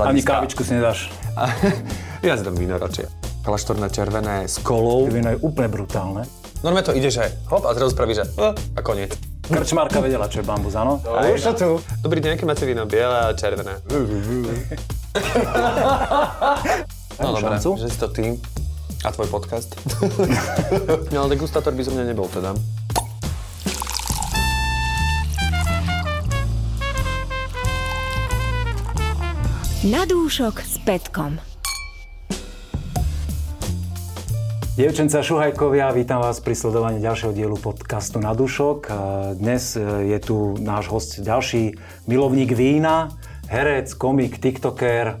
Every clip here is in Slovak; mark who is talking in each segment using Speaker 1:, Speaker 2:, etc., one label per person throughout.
Speaker 1: Ani kávičku si nedáš.
Speaker 2: ja si dám víno radšej. Kalaštorné červené s kolou.
Speaker 1: Víno je úplne brutálne.
Speaker 2: Normálne to ide, že hop a zrazu spraví, že a koniec.
Speaker 1: Krčmárka vedela, čo je bambus, áno?
Speaker 2: A už to tu. Dobrý deň, aké máte víno? Biele a červené. no dobré, že si to ty a tvoj podcast. no ale degustátor by zo mňa nebol teda.
Speaker 3: Na dúšok s Petkom.
Speaker 1: Dievčence a šuhajkovia, vítam vás pri sledovaní ďalšieho dielu podcastu Na dušok. Dnes e, je tu náš host ďalší milovník vína, herec, komik, tiktoker,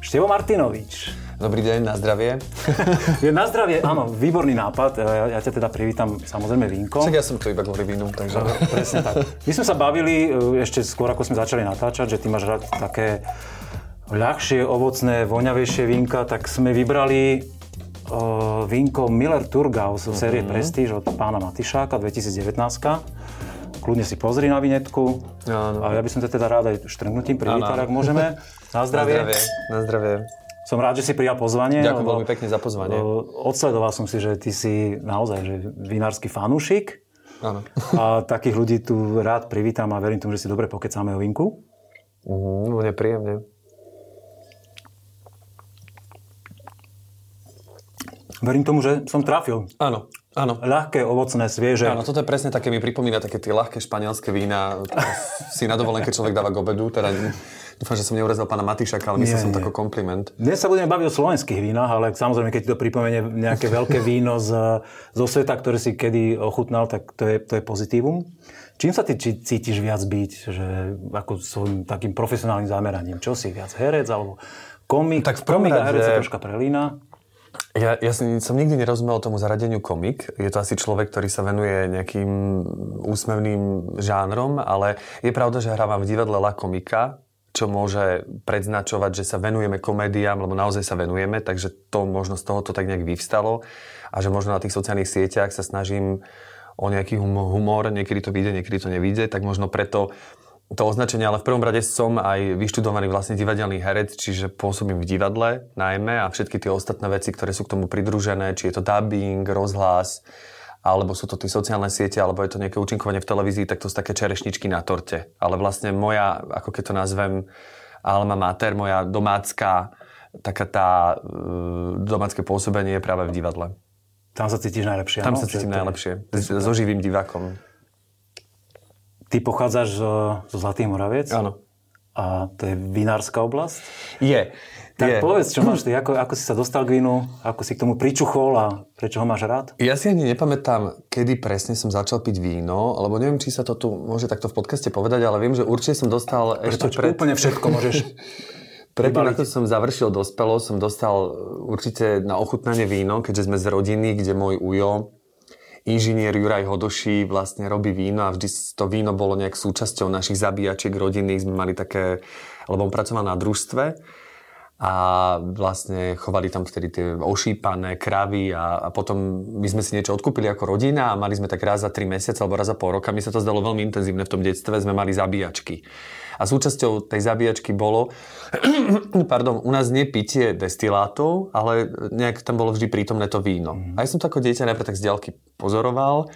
Speaker 1: Števo Martinovič.
Speaker 2: Dobrý deň, na zdravie.
Speaker 1: na zdravie, áno, výborný nápad. E, ja, ja ťa teda privítam samozrejme vínkom.
Speaker 2: Však ja som tu iba kvôli vínu, takže...
Speaker 1: Presne tak. My sme sa bavili e, ešte skôr, ako sme začali natáčať, že ty máš rád také ľahšie, ovocné, voňavejšie vínka, tak sme vybrali uh, vínko Miller Turgau z série mm-hmm. Prestige od pána Matišáka 2019. Kľudne si pozri na vinetku. Áno. A ja by som ťa teda rád aj štrngnutím privítať, ak môžeme. Na zdravie.
Speaker 2: Na zdravie. Na zdravie.
Speaker 1: Som rád, že si prijal pozvanie.
Speaker 2: Ďakujem veľmi pekne za pozvanie.
Speaker 1: Odsledoval som si, že ty si naozaj že vinársky fanúšik.
Speaker 2: Áno.
Speaker 1: A takých ľudí tu rád privítam a verím tomu, že si dobre pokecáme o vinku.
Speaker 2: Mm, mne príjemne.
Speaker 1: Verím tomu, že som trafil.
Speaker 2: Áno, áno.
Speaker 1: Ľahké, ovocné, svieže.
Speaker 2: Áno, toto je presne také, mi pripomína také tie ľahké španielské vína. si na dovolenke človek dáva k obedu. Teda dúfam, že som neurazil pána Matišaka, ale myslel som to ako kompliment.
Speaker 1: Dnes sa budeme baviť o slovenských vínach, ale samozrejme, keď ti to pripomenie nejaké veľké víno z, zo sveta, ktoré si kedy ochutnal, tak to je, to je pozitívum. Čím sa ty či, cítiš viac byť, že ako svojím takým profesionálnym zameraním? Čo si viac herec alebo komik?
Speaker 2: Tak v prvom
Speaker 1: komik a herec sa troška prelína.
Speaker 2: Ja, ja som nikdy nerozumel tomu zaradeniu komik. Je to asi človek, ktorý sa venuje nejakým úsmevným žánrom, ale je pravda, že hrávam v divadle La Komika, čo môže predznačovať, že sa venujeme komédiám, lebo naozaj sa venujeme, takže to možno z toho to tak nejak vyvstalo a že možno na tých sociálnych sieťach sa snažím o nejaký humor, niekedy to vyjde, niekedy to nevyjde, tak možno preto to označenie, ale v prvom rade som aj vyštudovaný vlastne divadelný herec, čiže pôsobím v divadle najmä a všetky tie ostatné veci, ktoré sú k tomu pridružené, či je to dubbing, rozhlas, alebo sú to tie sociálne siete, alebo je to nejaké účinkovanie v televízii, tak to sú také čerešničky na torte. Ale vlastne moja, ako keď to nazvem, alma mater, moja domácká, taká tá uh, domácké pôsobenie je práve v divadle.
Speaker 1: Tam sa cítiš najlepšie.
Speaker 2: Tam no? sa cítim najlepšie. So živým divákom.
Speaker 1: Ty pochádzaš zo, zo Zlatých Moraviec?
Speaker 2: Áno.
Speaker 1: A to je vinárska oblasť?
Speaker 2: Je.
Speaker 1: Tak
Speaker 2: je.
Speaker 1: povedz, čo máš ty, ako, ako si sa dostal k vínu, ako si k tomu pričuchol a prečo ho máš rád?
Speaker 2: Ja si ani nepamätám, kedy presne som začal piť víno, lebo neviem, či sa to tu môže takto v podcaste povedať, ale viem, že určite som dostal ešte
Speaker 1: pred... Úplne všetko môžeš
Speaker 2: Predtým, ako som završil dospelo, som dostal určite na ochutnanie víno, keďže sme z rodiny, kde môj ujo inžinier Juraj Hodoší vlastne robí víno a vždy to víno bolo nejak súčasťou našich zabíjačiek rodiny. Sme mali také, lebo on pracoval na družstve a vlastne chovali tam vtedy tie ošípané kravy a, a potom my sme si niečo odkúpili ako rodina a mali sme tak raz za 3 mesiace alebo raz za pol roka. Mi sa to zdalo veľmi intenzívne v tom detstve, sme mali zabíjačky. A súčasťou tej zabíjačky bolo, pardon, u nás nie pitie destilátov, ale nejak tam bolo vždy prítomné to víno. Mm. A ja som to ako dieťa najprv tak z diaľky pozoroval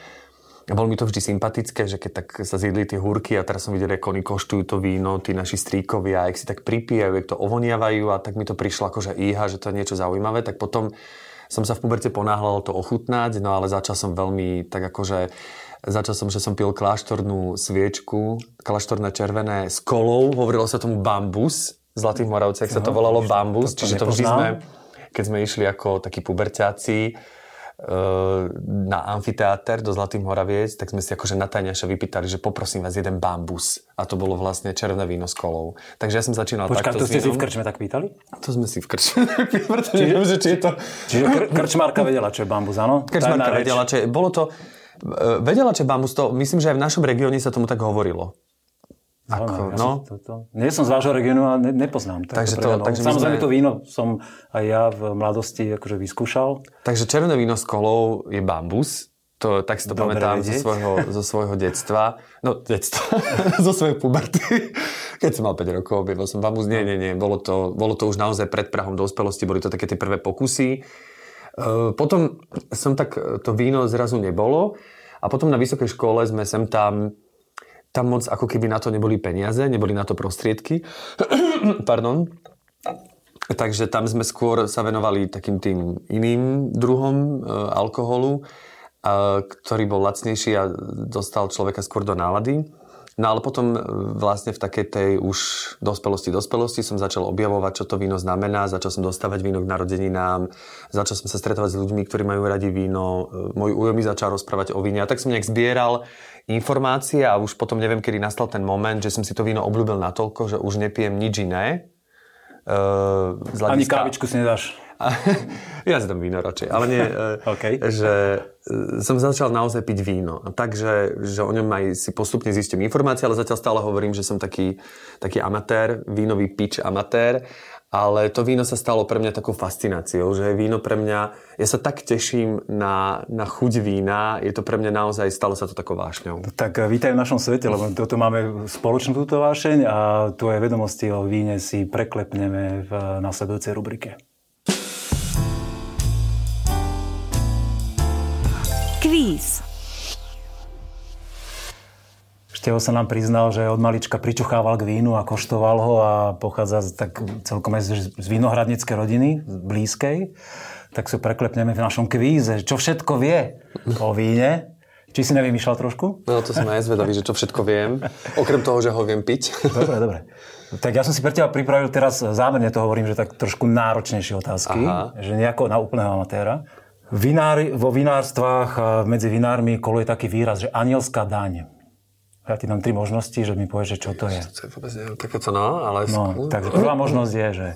Speaker 2: a bolo mi to vždy sympatické, že keď tak sa zjedli tie húrky a teraz som videl, ako oni koštujú to víno, tí naši stríkovia, ak si tak pripíjajú, jak to ovoniavajú a tak mi to prišlo ako, že íha, že to je niečo zaujímavé, tak potom som sa v puberte ponáhľal to ochutnať, no ale začal som veľmi tak akože Začal som, že som pil kláštornú sviečku, kláštorné červené s kolou, hovorilo sa tomu bambus, v Zlatých Moravciach sa to volalo bambus, to, to čiže to vždy sme, keď sme išli ako takí puberťáci, e, na amfiteáter do Zlatých Moraviec, tak sme si akože na tajňaša vypýtali, že poprosím vás jeden bambus. A to bolo vlastne červené víno s kolou. Takže ja som začínal
Speaker 1: Počká, takto to ste si v krčme tak pýtali?
Speaker 2: To sme si v krčme tak pýtali, čiže, neviem, že či je to...
Speaker 1: Čiže kr- krčmárka vedela, čo je bambus, áno?
Speaker 2: Krčmárka vedela, čo je... Bolo to vedela, že bambus to, myslím, že aj v našom regióne sa tomu tak hovorilo.
Speaker 1: Ako, ja no. to, to, nie som z vášho regiónu a ne, nepoznám.
Speaker 2: Takže to,
Speaker 1: takže Samozrejme sme... to víno som aj ja v mladosti akože vyskúšal.
Speaker 2: Takže červené víno s kolou je bambus. To To, tak si to Dobre pamätám zo svojho, zo svojho detstva. No, detstva. zo svojej puberty. Keď som mal 5 rokov, objavil som bambus. Nie, nie, nie. Bolo to, bolo to už naozaj pred Prahom dospelosti. Boli to také tie prvé pokusy. E, potom som tak, to víno zrazu nebolo. A potom na vysokej škole sme sem tam tam moc ako keby na to neboli peniaze, neboli na to prostriedky. Pardon. Takže tam sme skôr sa venovali takým tým iným druhom e, alkoholu, e, ktorý bol lacnejší a dostal človeka skôr do nálady. No ale potom e, vlastne v takej tej už dospelosti, dospelosti som začal objavovať, čo to víno znamená, začal som dostávať víno k narodeninám, začal som sa stretovať s ľuďmi, ktorí majú radi víno, e, môj ujo mi začal rozprávať o víne a tak som nejak zbieral informácie a už potom neviem, kedy nastal ten moment, že som si to víno obľúbil natoľko, že už nepijem nič iné.
Speaker 1: Uh, Ani kávičku si nedáš.
Speaker 2: ja si dám víno radšej, ale nie, okay. že som začal naozaj piť víno. Takže že o ňom aj si postupne zistím informácie, ale zatiaľ stále hovorím, že som taký, taký amatér, vínový pič amatér. Ale to víno sa stalo pre mňa takou fascináciou, že víno pre mňa, ja sa tak teším na, na chuť vína, je to pre mňa naozaj, stalo sa to takou vášňou.
Speaker 1: Tak eh, vítaj v našom svete, lebo toto máme spoločnú túto vášeň a tvoje vedomosti o víne si preklepneme v nasledujúcej rubrike. Kvíz. Števo sa nám priznal, že od malička pričuchával k vínu a koštoval ho a pochádza tak celkom aj z vinohradníckej rodiny, z blízkej. Tak si preklepneme v našom kvíze, čo všetko vie o víne. Či si nevymýšľal trošku?
Speaker 2: No to som aj zvedavý, že čo všetko viem. Okrem toho, že ho viem piť.
Speaker 1: Dobre, dobre. Tak ja som si pre teba pripravil teraz, zámerne to hovorím, že tak trošku náročnejšie otázky. Aha. Že nejako na úplného amatéra. Vinári, vo vinárstvách medzi vinármi koluje taký výraz, že anielská daň. Ja ti dám tri možnosti, že mi povieš, že čo to je.
Speaker 2: To je vôbec takéto no, ale...
Speaker 1: No, takže prvá možnosť je, že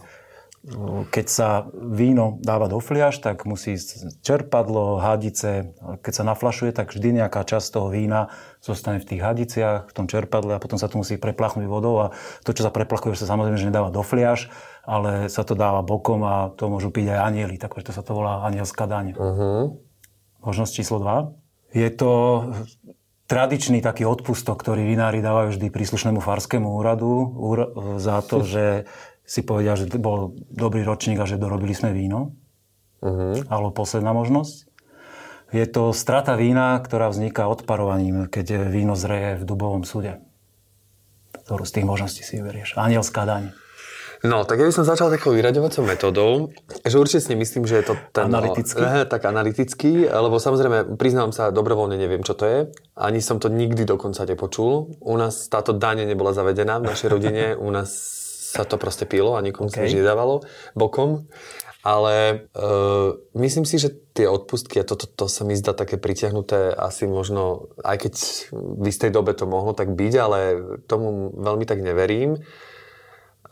Speaker 1: keď sa víno dáva do fliaž, tak musí ísť čerpadlo, hadice. Keď sa naflašuje, tak vždy nejaká časť toho vína zostane v tých hadiciach, v tom čerpadle a potom sa to musí preplachnúť vodou a to, čo sa preplachuje, sa samozrejme že nedáva do fliaž, ale sa to dáva bokom a to môžu piť aj anieli, takže to sa to volá anielská daň. Uh-huh. Možnosť číslo 2. Je to tradičný taký odpustok, ktorý vinári dávajú vždy príslušnému farskému úradu za to, že si povedia, že bol dobrý ročník a že dorobili sme víno. Uh-huh. Alebo posledná možnosť. Je to strata vína, ktorá vzniká odparovaním, keď víno zreje v dubovom súde. Ktorú z tých možností si vyberieš. Anielská daň.
Speaker 2: No, tak ja by som začal takou vyraďovacou metodou, že určite si myslím, že je to ten...
Speaker 1: Analytický?
Speaker 2: No, tak analytický, lebo samozrejme, priznám sa, dobrovoľne neviem, čo to je. Ani som to nikdy dokonca nepočul. U nás táto daň nebola zavedená v našej rodine. U nás sa to proste pilo a nikomu okay. sa nič nedávalo bokom. Ale uh, myslím si, že tie odpustky, a toto to, to sa mi zdá také pritiahnuté, asi možno, aj keď v istej dobe to mohlo tak byť, ale tomu veľmi tak neverím.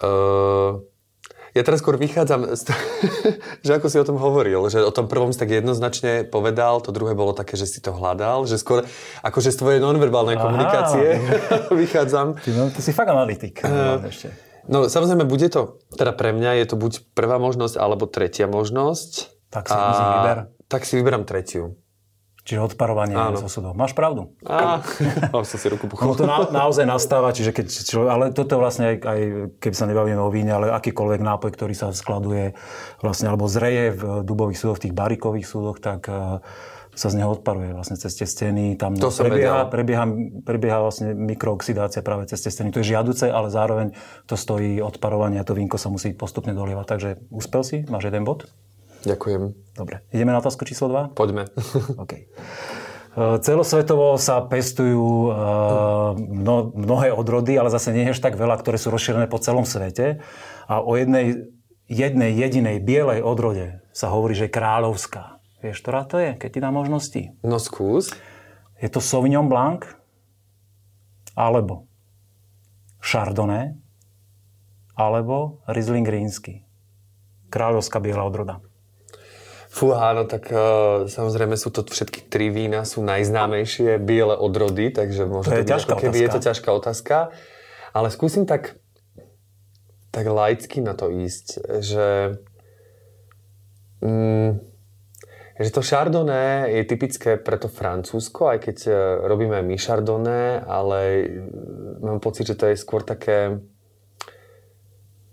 Speaker 2: Uh, ja teraz skôr vychádzam, z toho, že ako si o tom hovoril, že o tom prvom si tak jednoznačne povedal, to druhé bolo také, že si to hľadal, že skôr akože z tvojej nonverbálnej Aha. komunikácie vychádzam.
Speaker 1: Ty, no, ty si fakt analytik. Uh, ešte.
Speaker 2: No samozrejme, bude to, teda pre mňa je to buď prvá možnosť, alebo tretia možnosť.
Speaker 1: Tak si a, vyber.
Speaker 2: Tak si vyberám tretiu.
Speaker 1: Čiže odparovanie Áno. so súdom. Máš pravdu.
Speaker 2: Á, mám som si ruku
Speaker 1: No to na, naozaj nastáva, čiže keď človek, ale toto vlastne aj, aj, keby sa nebavíme o víne, ale akýkoľvek nápoj, ktorý sa skladuje vlastne, alebo zreje v dubových súdoch, v tých barikových súdoch, tak uh, sa z neho odparuje vlastne cez tie steny. Tam
Speaker 2: to
Speaker 1: prebieha, prebieha, prebieha vlastne mikrooxidácia práve cez tie steny. To je žiaduce, ale zároveň to stojí odparovanie a to vínko sa musí postupne dolievať. Takže úspel si? Máš jeden bod?
Speaker 2: Ďakujem.
Speaker 1: Dobre. Ideme na otázku číslo 2?
Speaker 2: Poďme.
Speaker 1: OK. E, celosvetovo sa pestujú e, mno, mnohé odrody, ale zase nie je tak veľa, ktoré sú rozšírené po celom svete. A o jednej, jednej jedinej bielej odrode sa hovorí, že je kráľovská. Vieš, ktorá to je, keď ti dá možnosti?
Speaker 2: No skús.
Speaker 1: Je to Sauvignon Blanc alebo Chardonnay alebo Riesling Rínsky. Kráľovská biela odroda.
Speaker 2: Fú, áno, tak uh, samozrejme sú to všetky tri vína, sú najznámejšie biele odrody, takže možno
Speaker 1: to je, ťažká
Speaker 2: ako keby je to ťažká otázka. Ale skúsim tak, tak laicky na to ísť, že... Mm, že to Chardonnay je typické pre to Francúzsko, aj keď e, robíme my Chardonnay, ale e, mám pocit, že to je skôr také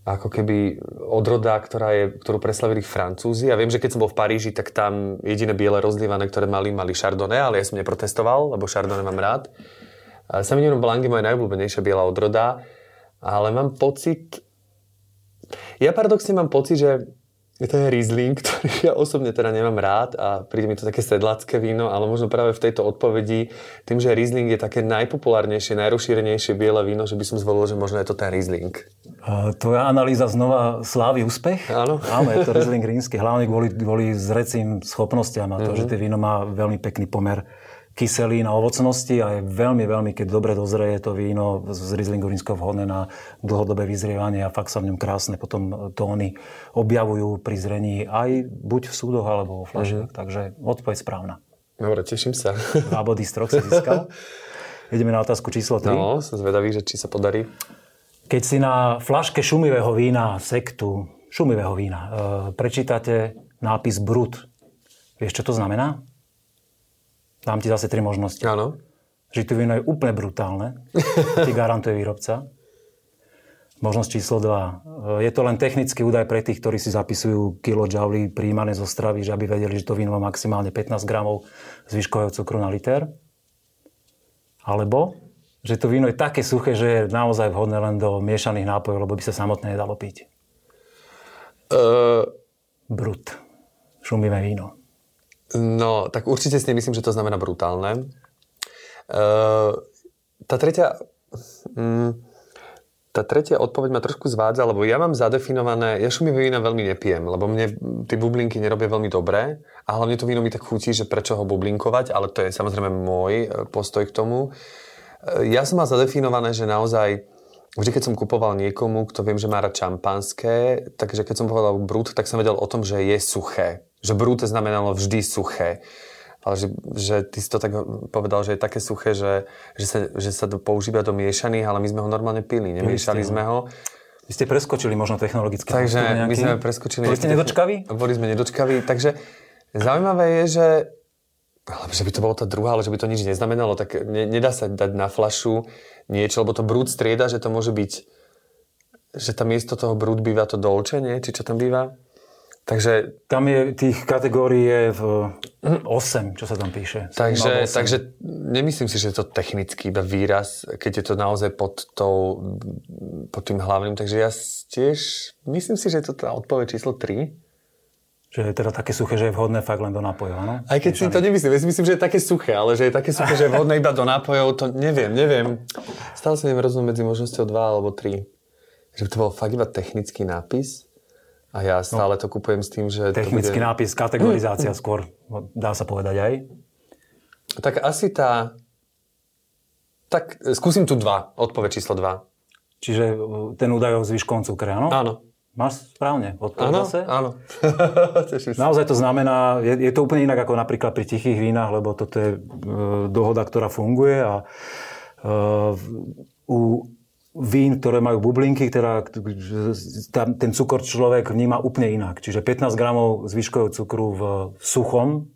Speaker 2: ako keby odroda, ktorá je, ktorú preslavili Francúzi. A viem, že keď som bol v Paríži, tak tam jediné biele rozlievané, ktoré mali, mali Chardonnay, ale ja som neprotestoval, lebo Chardonnay mám rád. Sauvignon Blanc je moja najobľúbenejšia biela odroda, ale mám pocit... Ja paradoxne mám pocit, že je to je Riesling, ktorý ja osobne teda nemám rád a príde mi to také sedlacké víno, ale možno práve v tejto odpovedi, tým, že Riesling je také najpopulárnejšie, najrozšírenejšie biele víno, že by som zvolil, že možno je to ten Riesling.
Speaker 1: Tvoja analýza znova slávi úspech?
Speaker 2: Áno.
Speaker 1: Áno, je to Riesling rímsky, hlavne kvôli, kvôli zrecím schopnostiam a to, mm-hmm. že tie víno má veľmi pekný pomer kyselín a ovocnosti a je veľmi, veľmi, keď dobre dozrie to víno z Rieslingu Rímskeho vhodné na dlhodobé vyzrievanie a fakt sa v ňom krásne potom tóny objavujú pri zrení aj buď v súdoch alebo vo fľašiach. Mm-hmm. Takže odpoveď správna.
Speaker 2: Dobre, teším sa.
Speaker 1: Dva body z troch si získal. Ideme na otázku číslo 3.
Speaker 2: No, som zvedavý, že či sa podarí.
Speaker 1: Keď si na flaške šumivého vína, sektu, šumivého vína, e, prečítate nápis Brut, vieš, čo to znamená? Dám ti zase tri možnosti.
Speaker 2: Áno.
Speaker 1: Že to víno je úplne brutálne. ti garantuje výrobca. Možnosť číslo 2. Je to len technický údaj pre tých, ktorí si zapisujú kilojouly príjmané zo stravy, že aby vedeli, že to víno má maximálne 15 gramov zvyškového cukru na liter. Alebo, že to víno je také suché, že je naozaj vhodné len do miešaných nápojov, lebo by sa samotné nedalo piť. Uh... Brut. Šumivé víno.
Speaker 2: No, tak určite si nemyslím, že to znamená brutálne. Uh, tá tretia... Um, tá tretia odpoveď ma trošku zvádza, lebo ja mám zadefinované, ja šumivé vína veľmi nepijem, lebo mne tie bublinky nerobia veľmi dobré a hlavne to víno mi tak chutí, že prečo ho bublinkovať, ale to je samozrejme môj e, postoj k tomu. E, ja som mal zadefinované, že naozaj vždy, keď som kupoval niekomu, kto viem, že má rád šampanské, takže keď som povedal brut, tak som vedel o tom, že je suché že brúte znamenalo vždy suché. Ale že, že ty si to tak povedal, že je také suché, že, že, sa, že sa to používa do miešaných, ale my sme ho normálne pili, nemiešali sme ho.
Speaker 1: Vy ste preskočili možno technologicky.
Speaker 2: Takže my sme preskočili.
Speaker 1: Boli ste nedočkaví?
Speaker 2: Boli sme nedočkaví, takže zaujímavé je, že ale že by to bolo tá druhá, ale že by to nič neznamenalo, tak ne, nedá sa dať na flašu niečo, lebo to brúd strieda, že to môže byť, že tam miesto toho brúd býva to dolče, nie? Či čo tam býva?
Speaker 1: Takže tam je tých kategórií je v 8, čo sa tam píše.
Speaker 2: Takže, takže nemyslím si, že je to technický iba výraz, keď je to naozaj pod, tou, pod tým hlavným. Takže ja tiež myslím si, že je to tá odpoveď číslo 3.
Speaker 1: Že je teda také suché, že je vhodné fakt len do nápojov, áno?
Speaker 2: Aj keď si to nemyslím, ja si myslím, že je také suché, ale že je také suché, že je vhodné iba do nápojov, to neviem, neviem. Stále sa neviem rozumieť medzi možnosťou 2 alebo 3. Že by to bol fakt iba technický nápis. A ja no. stále no, to kupujem s tým, že...
Speaker 1: Technický bude... nápis, kategorizácia skôr, dá sa povedať aj.
Speaker 2: Tak asi tá... Tak skúsim tu dva, odpoveď číslo dva.
Speaker 1: Čiže uh, ten údaj o zvyškovom cukre, áno?
Speaker 2: Áno.
Speaker 1: Máš správne odpoveď zase?
Speaker 2: Áno,
Speaker 1: Naozaj to znamená, je, je to úplne inak ako napríklad pri tichých vínach, lebo toto je e, dohoda, ktorá funguje a e, u vín, ktoré majú bublinky, teda ten cukor človek vníma úplne inak. Čiže 15 gramov zvyškového cukru v suchom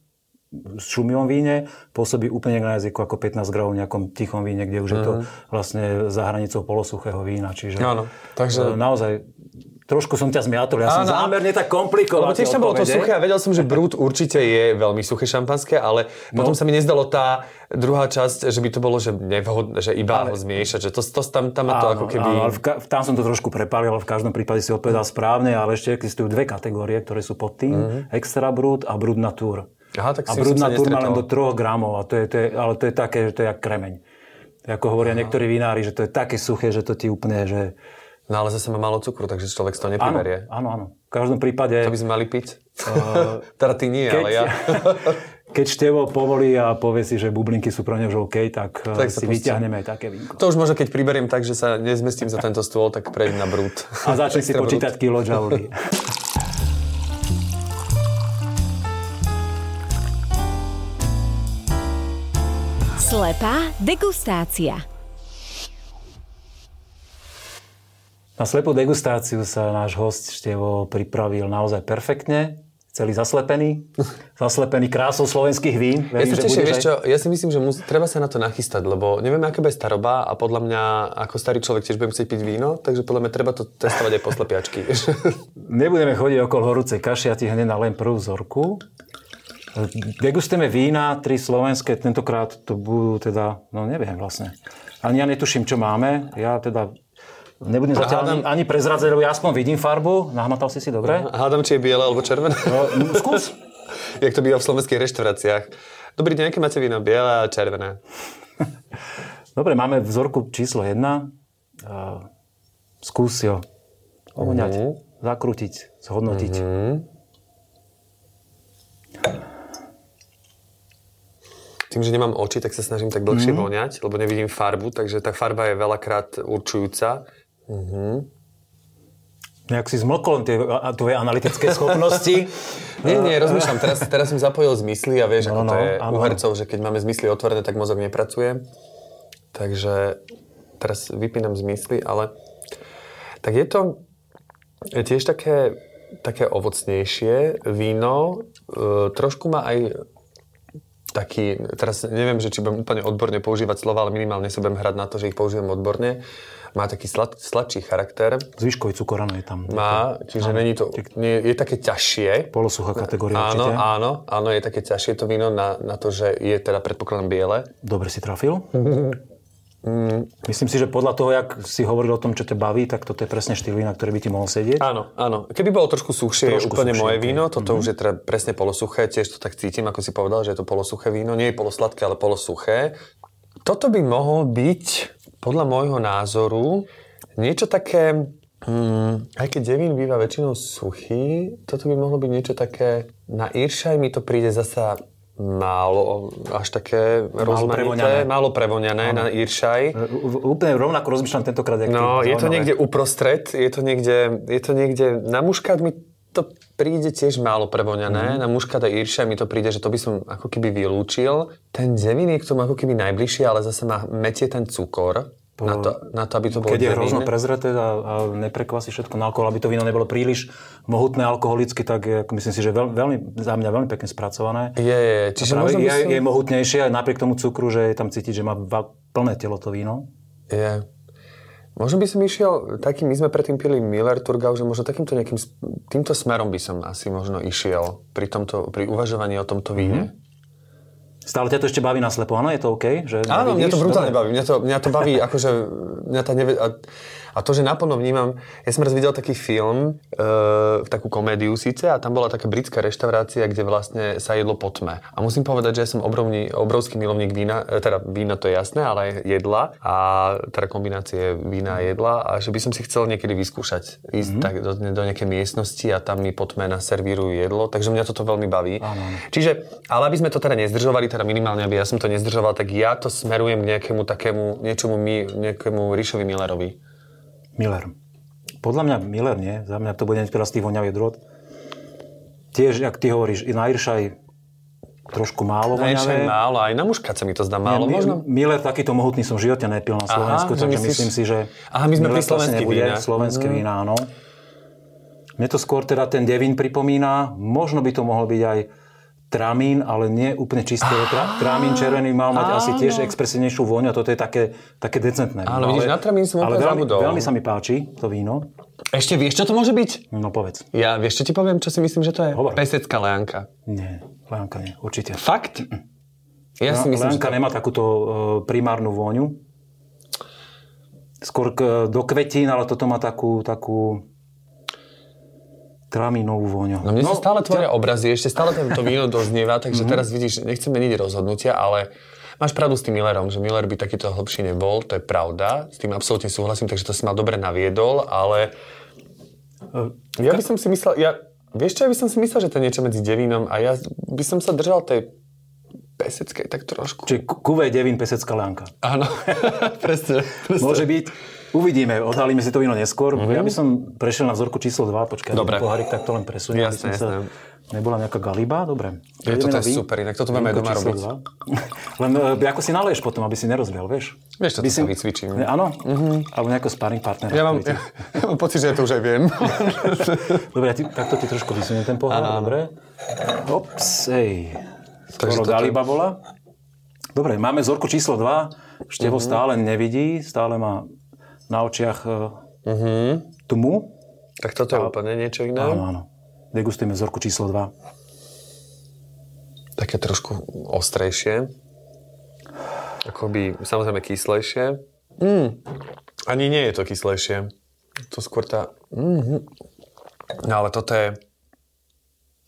Speaker 1: šumivom víne pôsobí úplne na jazyku ako 15 gramov v nejakom tichom víne, kde už mm. je to mhm. vlastne za hranicou polosuchého vína. Čiže
Speaker 2: Áno, takže...
Speaker 1: naozaj Trošku som ťa zmiatol, ja som zámerne tak komplikoval.
Speaker 2: Lebo tiež tam bolo to suché a vedel som, že brut určite je veľmi suché šampanské, ale no. potom sa mi nezdalo tá druhá časť, že by to bolo, že nevhodné, že iba ale... ho zmiešať, že to, to, tam, tam áno, to ako keby... Áno,
Speaker 1: v, tam som to trošku prepálil, ale v každom prípade si odpovedal správne, ale ešte existujú dve kategórie, ktoré sú pod tým, mm-hmm. extra brut a brut natur.
Speaker 2: Aha, tak
Speaker 1: a brut natur má len do 3 gramov, a to je, to je, ale to je také, že to je jak kremeň. Ako hovoria Aha. niektorí vinári, že to je také suché, že to ti úplne, že
Speaker 2: No ale zase má málo cukru, takže človek to nepriberie.
Speaker 1: Áno, áno, V každom prípade...
Speaker 2: To by sme mali piť? Uh, teda ty nie, keď, ale ja.
Speaker 1: keď števo povolí a povie si, že bublinky sú pre ňa už OK, tak, eh, tak si vyťahneme aj také vínko.
Speaker 2: To už možno, keď priberiem tak, že sa nezmestím za tento stôl, tak prejdem na brút.
Speaker 1: A začne si počítať kilojouly.
Speaker 3: Slepá degustácia.
Speaker 1: Na slepú degustáciu sa náš host Števo pripravil naozaj perfektne. celý zaslepený, zaslepený krásou slovenských vín.
Speaker 2: Verím, ja sa teším, vieš čo, ja si myslím, že mus, treba sa na to nachystať, lebo neviem, aká bude staroba a podľa mňa ako starý človek tiež budem chcieť piť víno, takže podľa mňa treba to testovať aj po slepiačky.
Speaker 1: Nebudeme chodiť okolo horúcej kaši, ja ti hneď na len prvú vzorku. Degustujeme vína, tri slovenské, tentokrát to budú teda, no neviem vlastne. Ani ja netuším, čo máme. Ja teda Nebudem zatiaľ hádam... ani, ani prezradzať, lebo ja aspoň vidím farbu. Nahmatal si si dobre?
Speaker 2: Hádam, či je biele alebo červené.
Speaker 1: No, no skús.
Speaker 2: Jak to býva v slovenských reštauráciách. Dobrý deň, aké máte víno? Biele a červené.
Speaker 1: Dobre, máme vzorku číslo 1. Uh, skús ho ovoňať, uh-huh. zakrútiť, zhodnotiť. Uh-huh.
Speaker 2: Tým, že nemám oči, tak sa snažím tak dlhšie mm. voňať, lebo nevidím farbu, takže tá farba je veľakrát určujúca. Uh-huh.
Speaker 1: Nejak si zmlkol tie tvoje analytické schopnosti.
Speaker 2: nie, nie, rozmýšľam. Teraz, teraz som zapojil zmysly a vieš, no, ako no, to je áno. u hercov, že keď máme zmysly otvorené, tak mozog nepracuje. Takže teraz vypínam zmysly, ale tak je to je tiež také, také ovocnejšie víno. E, trošku má aj taký, teraz neviem, že či budem úplne odborne používať slova, ale minimálne sa budem hrať na to, že ich použijem odborne má taký slad, sladší charakter.
Speaker 1: Zvyškový cukor, je tam.
Speaker 2: Má, čiže není to, nie, je také ťažšie.
Speaker 1: Polosuchá kategória
Speaker 2: áno,
Speaker 1: určite.
Speaker 2: Áno, áno, je také ťažšie to víno na, na to, že je teda predpokladám biele.
Speaker 1: Dobre si trafil. Mm. Myslím si, že podľa toho, jak si hovoril o tom, čo ťa baví, tak toto je presne štýl vína, ktorý by ti mohol sedieť.
Speaker 2: Áno, áno. Keby bolo trošku suchšie, trošku úplne suchšie, moje víno. Toto mm-hmm. už je teda presne polosuché. Tiež to tak cítim, ako si povedal, že je to polosuché víno. Nie je polosladké, ale polosuché. Toto by mohol byť, podľa môjho názoru, niečo také... Hmm, aj keď devín býva väčšinou suchý, toto by mohlo byť niečo také... Na Iršaj mi to príde zasa málo, až také málo prevoňané. málo prevoňané na Iršaj. E,
Speaker 1: úplne rovnako rozmýšľam tentokrát.
Speaker 2: No, je to niekde uprostred, je to niekde, je to niekde, na muškát mi to príde tiež málo prevoňané, mm. na muškát a Iršaj mi to príde, že to by som ako keby vylúčil. Ten zemin je k tomu ako keby najbližšie, ale zase má metie ten cukor. Na to, na to, aby to bolo
Speaker 1: Keď je hrozno prezreté a, a neprekvasí všetko na alkohol, aby to víno nebolo príliš mohutné alkoholicky, tak je, myslím si, že veľ, veľmi, za mňa veľmi pekne spracované.
Speaker 2: Je, je. Čiže
Speaker 1: možno je, som... je mohutnejšie aj napriek tomu cukru, že je tam cítiť, že má plné telo to víno.
Speaker 2: Je. Možno by som išiel takým, my sme predtým pili Miller Turgau, že možno takýmto nejakým, týmto smerom by som asi možno išiel pri, tomto, pri uvažovaní o tomto víne. Mm-hmm.
Speaker 1: Stále ťa to ešte baví na slepo, áno? Je to OK? Že
Speaker 2: áno, mňa to brutálne baví. Mňa to, mňa to baví, akože mňa tá neve... A to, že naplno vnímam, ja som raz videl taký film, e, takú komédiu síce, a tam bola taká britská reštaurácia, kde vlastne sa jedlo po tme. A musím povedať, že ja som obrovný, obrovský milovník vína, e, teda vína to je jasné, ale aj jedla, a teda kombinácie vína a jedla, a že by som si chcel niekedy vyskúšať, ísť mm-hmm. tak do, do nejakej miestnosti a tam mi po tme naservírujú jedlo, takže mňa toto veľmi baví.
Speaker 1: Áno.
Speaker 2: Čiže, ale aby sme to teda nezdržovali, teda minimálne, aby ja som to nezdržoval, tak ja to smerujem k nejakému takému, niečomu, nejakému Ríšovi Millerovi.
Speaker 1: Miller. Podľa mňa Miller nie. Za mňa to bude teraz z tých voňavých drôt. Tiež, ak ty hovoríš, i na Iršaj trošku málo
Speaker 2: na voňavé. málo, aj na muškat sa mi to zdá málo.
Speaker 1: Nie, možno? Miller takýto mohutný som v živote nepil na Slovensku, Aha, takže myslíš... myslím si, že
Speaker 2: Aha, my sme pri slovenské vína.
Speaker 1: Slovenské mm. vína, áno. Mne to skôr teda ten Devin pripomína. Možno by to mohol byť aj tramín, ale nie úplne čistý. Tra, tramín červený mal mať áno. asi tiež expresívnejšiu vôňu a toto je také, také decentné.
Speaker 2: Áno, vidíš, na tramín som
Speaker 1: ale veľmi, veľmi sa mi páči to víno.
Speaker 2: Ešte vieš, čo to môže byť?
Speaker 1: No povedz.
Speaker 2: Ja vieš, čo ti poviem, čo si myslím, že to je?
Speaker 1: Hovor.
Speaker 2: Pesecká leanka.
Speaker 1: Nie, leanka nie, určite.
Speaker 2: Fakt? Ja
Speaker 1: si myslím, leanka že... nemá takúto uh, primárnu vôňu. Skôr k, do kvetín, ale toto má takú, takú tramínovú vôňu.
Speaker 2: No mne no, sa stále tvoria obrazy, ešte stále to víno doznieva, takže mm-hmm. teraz vidíš, nechcem meniť rozhodnutia, ale máš pravdu s tým Millerom, že Miller by takýto hlbší nebol, to je pravda, s tým absolútne súhlasím, takže to si ma dobre naviedol, ale ja by som si myslel, ja, vieš čo, ja by som si myslel, že to je niečo medzi devínom a ja by som sa držal tej peseckej tak trošku.
Speaker 1: Čiže kuvej devín pesecká lánka.
Speaker 2: Áno, presne, presne.
Speaker 1: Môže byť. Uvidíme, odhalíme si to víno neskôr. Mm-hmm. Ja by som prešiel na vzorku číslo 2, počkaj,
Speaker 2: Dobre.
Speaker 1: pohárik tak to len presuniem,
Speaker 2: jasne,
Speaker 1: aby som
Speaker 2: jasne.
Speaker 1: sa Nebola nejaká galiba? Dobre.
Speaker 2: Je,
Speaker 1: na
Speaker 2: je super, inak toto budeme doma robiť.
Speaker 1: Len e, ako si naleješ potom, aby si nerozlial, vieš?
Speaker 2: Vieš, toto
Speaker 1: By
Speaker 2: sa vycvičím.
Speaker 1: Ne, áno? Alebo nejakého sparring partnera.
Speaker 2: Ja mám, ja, ja mám pocit, že ja to už aj viem.
Speaker 1: Dobre, ja ti, takto ti trošku vysuniem ten pohľad,
Speaker 2: Áno, áno.
Speaker 1: dobre? Ops, ej. Skoro
Speaker 2: toto-
Speaker 1: Galiba bola. Dobre, máme vzorku číslo 2. Števo
Speaker 2: Mhm.
Speaker 1: stále nevidí, stále má na očiach uh tmu.
Speaker 2: tak toto je úplne niečo iné.
Speaker 1: Áno, áno. Degustujeme vzorku číslo 2.
Speaker 2: Také trošku ostrejšie. Akoby, samozrejme, kyslejšie. Mm. Ani nie je to kyslejšie. To skôr tá... Mm. No ale toto je...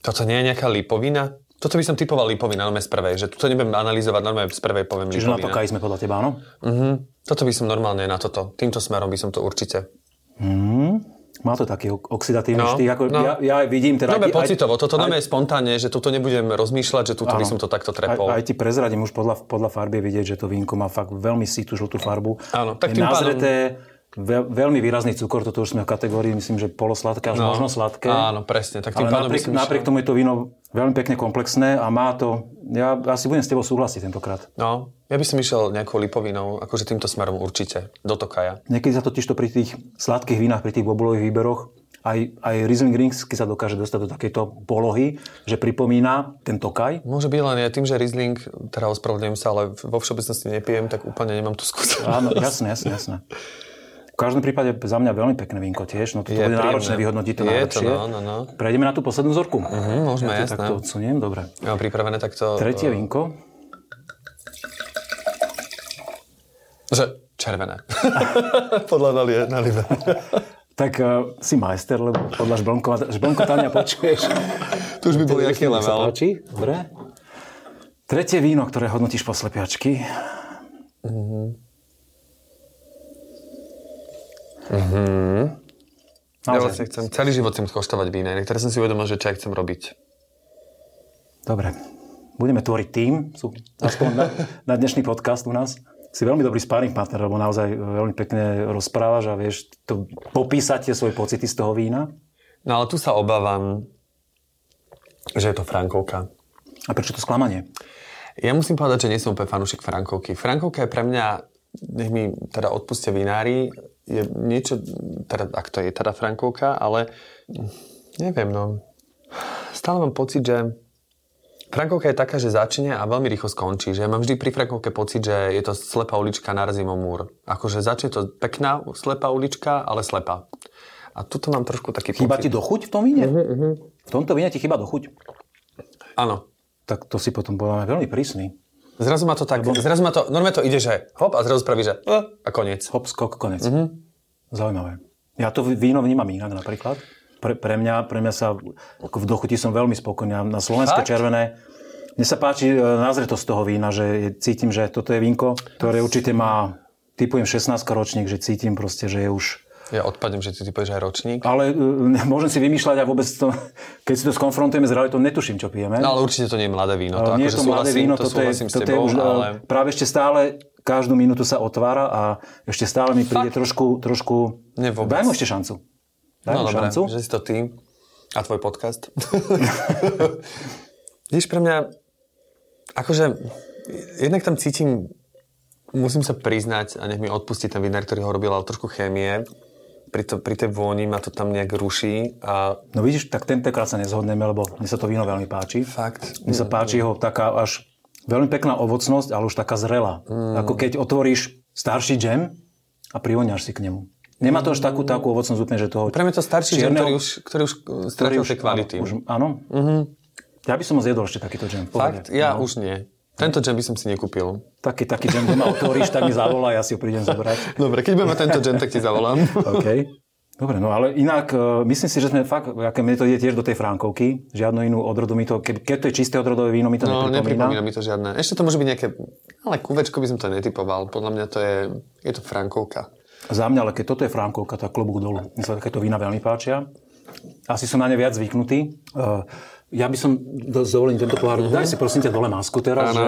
Speaker 2: Toto nie je nejaká lipovina? Toto by som typoval lipovina, normálne z prvej. Že toto nebudem analyzovať, normálne z prvej poviem
Speaker 1: Čiže na
Speaker 2: lipovina.
Speaker 1: to sme podľa teba, áno?
Speaker 2: Mhm. Toto by som normálne na toto. Týmto smerom by som to určite.
Speaker 1: Mm. Má to taký oxidatívny
Speaker 2: No,
Speaker 1: štýl. Ako
Speaker 2: no.
Speaker 1: ja, ja aj vidím teda...
Speaker 2: Dáme
Speaker 1: aj-
Speaker 2: pocitovo, toto
Speaker 1: aj-
Speaker 2: dáme spontánne, že toto nebudem rozmýšľať, že tuto by
Speaker 1: Áno.
Speaker 2: som to takto
Speaker 1: Aj,
Speaker 2: trepol.
Speaker 1: aj ti prezradím, už podľa, podľa farby je vidieť, že to vínko má fakt veľmi sitú žltú farbu.
Speaker 2: Áno, tak
Speaker 1: je
Speaker 2: tým pádom-
Speaker 1: nazreté, veľ, veľmi výrazný cukor, toto už sme v kategórii, myslím, že polosladké až
Speaker 2: No.
Speaker 1: možno sladké.
Speaker 2: Áno, presne. Tak tým
Speaker 1: Ale napriek,
Speaker 2: som
Speaker 1: napriek tomu je to víno veľmi pekne komplexné a má to... Ja asi budem s tebou súhlasiť tentokrát.
Speaker 2: No, ja by som išiel nejakou lipovinou, akože týmto smerom určite, do Tokaja.
Speaker 1: Niekedy sa totiž to pri tých sladkých vínach, pri tých bobulových výberoch, aj, aj Riesling Ringsky sa dokáže dostať do takejto polohy, že pripomína ten tokaj.
Speaker 2: Môže byť len ja tým, že Riesling, teda ospravedlňujem sa, ale vo všeobecnosti nepijem, tak úplne nemám tú skúsenosť.
Speaker 1: Áno, jasné, jasné, jasné. V každom prípade za mňa veľmi pekné vínko tiež. No to bude
Speaker 2: príjemné.
Speaker 1: náročné vyhodnotiť to
Speaker 2: Je to, no, no, no.
Speaker 1: Prejdeme na tú poslednú vzorku.
Speaker 2: Mhm, môžeme,
Speaker 1: ja to
Speaker 2: jasné.
Speaker 1: takto odsuniem, dobre.
Speaker 2: Ja mám pripravené takto...
Speaker 1: Tretie vínko.
Speaker 2: Že červené. Podľa nalie, nalive.
Speaker 1: Tak uh, si majster, lebo podľa žblnkova- žblnkotania počuješ.
Speaker 2: Tu už by bol jaký
Speaker 1: Nech sa
Speaker 2: level.
Speaker 1: dobre. Tretie víno, ktoré hodnotíš po slepiačky.
Speaker 2: Ja
Speaker 1: Naozaj.
Speaker 2: vlastne chcem, celý život chcem koštovať vína, inak teraz som si uvedomil, že čo aj chcem robiť.
Speaker 1: Dobre. Budeme tvoriť tým, sú aspoň na, na dnešný podcast u nás. Si veľmi dobrý sparring partner, lebo naozaj veľmi pekne rozprávaš a vieš to, popísať tie svoje pocity z toho vína.
Speaker 2: No ale tu sa obávam, že je to Frankovka.
Speaker 1: A prečo to sklamanie?
Speaker 2: Ja musím povedať, že nie som úplne fanúšik Frankovky. Frankovka je pre mňa, nech mi teda odpustia vinári, je niečo, teda, ak to je teda Frankovka, ale neviem, no. Stále mám pocit, že Frankovka je taká, že začne a veľmi rýchlo skončí. Že ja mám vždy pri Frankovke pocit, že je to slepá ulička, narazím o múr. Akože začne to pekná slepá ulička, ale slepá. A tuto mám trošku taký
Speaker 1: Chýba
Speaker 2: pocit.
Speaker 1: ti dochuť v tom víne?
Speaker 2: Mhm,
Speaker 1: V tomto víne ti chýba dochuť?
Speaker 2: Áno.
Speaker 1: Tak to si potom bola veľmi prísny.
Speaker 2: Zrazu ma to tak, zrazu ma to, normálne to ide, že hop a zrazu spraví, že a koniec.
Speaker 1: Hop, skok, konec.
Speaker 2: Mhm.
Speaker 1: Mm-hmm. Zaujímavé. Ja to víno vnímam inak napríklad. Pre, pre, mňa, pre mňa sa ako v dochuti som veľmi spokojný. Na slovenské
Speaker 2: Fakt?
Speaker 1: červené mne sa páči e, názretosť toho vína, že cítim, že toto je vínko, ktoré určite má, typujem 16 ročník, že cítim proste, že je už
Speaker 2: Ja odpadnem, že ty, ty povieš aj ročník.
Speaker 1: ale uh, môžem si vymýšľať a vôbec to, keď si to skonfrontujeme s realitou, netuším, čo pijeme.
Speaker 2: No ale určite to nie je mladé víno. To
Speaker 1: nie je
Speaker 2: akože
Speaker 1: to mladé víno,
Speaker 2: to
Speaker 1: toto je, toto je
Speaker 2: tebou,
Speaker 1: už,
Speaker 2: ale...
Speaker 1: práve ešte stále každú minútu sa otvára a ešte stále mi príde trošku, trošku...
Speaker 2: Nie, vôbec.
Speaker 1: Daj mu ešte šancu. Daj
Speaker 2: No dobre,
Speaker 1: šancu.
Speaker 2: že si to ty a tvoj podcast. Vidíš, pre mňa, akože, jednak tam cítim, musím sa priznať, a nech mi odpustí ten vinár, ktorý ho robil, ale trošku chémie. Pri, to, pri tej vôni ma to tam nejak ruší a
Speaker 1: No vidíš, tak tentokrát sa nezhodneme, lebo mne sa to víno veľmi páči.
Speaker 2: fakt,
Speaker 1: Mne sa páči jeho taká až veľmi pekná ovocnosť, ale už taká zrelá.
Speaker 2: Mm.
Speaker 1: Ako keď otvoríš starší džem a privoňaš si k nemu. Nemá to až takú, takú ovocnosť úplne, že toho
Speaker 2: pre mňa to starší džem, ktorý už, ktorý už stratil tie kvality.
Speaker 1: Áno, áno. Ja by som ho zjedol ešte takýto džem.
Speaker 2: Fakt? Ja už nie. Tento džem by som si nekúpil.
Speaker 1: Taký, taký džem doma otvoríš, tak mi zavolá, ja si ho prídem zobrať.
Speaker 2: Dobre, keď budeme mať tento džem, tak ti zavolám.
Speaker 1: OK. Dobre, no ale inak, e, myslím si, že sme fakt, aké mne to ide tiež do tej frankovky, žiadnu inú odrodu mi to, keď, keď to je čisté odrodové víno, mi to
Speaker 2: No, nepripomína
Speaker 1: nepripomína.
Speaker 2: mi to žiadne. Ešte to môže byť nejaké... Ale kuvečko by som to netypoval. Podľa mňa to je... Je to frankovka.
Speaker 1: Za mňa, ale keď toto je frankovka, tak klobúk dolu. Mne sa takéto vína veľmi páčia. Asi som na ne viac zvyknutý. Uh, ja by som, do, s dovolením tento pohár, daj si prosím ťa dole masku teraz, že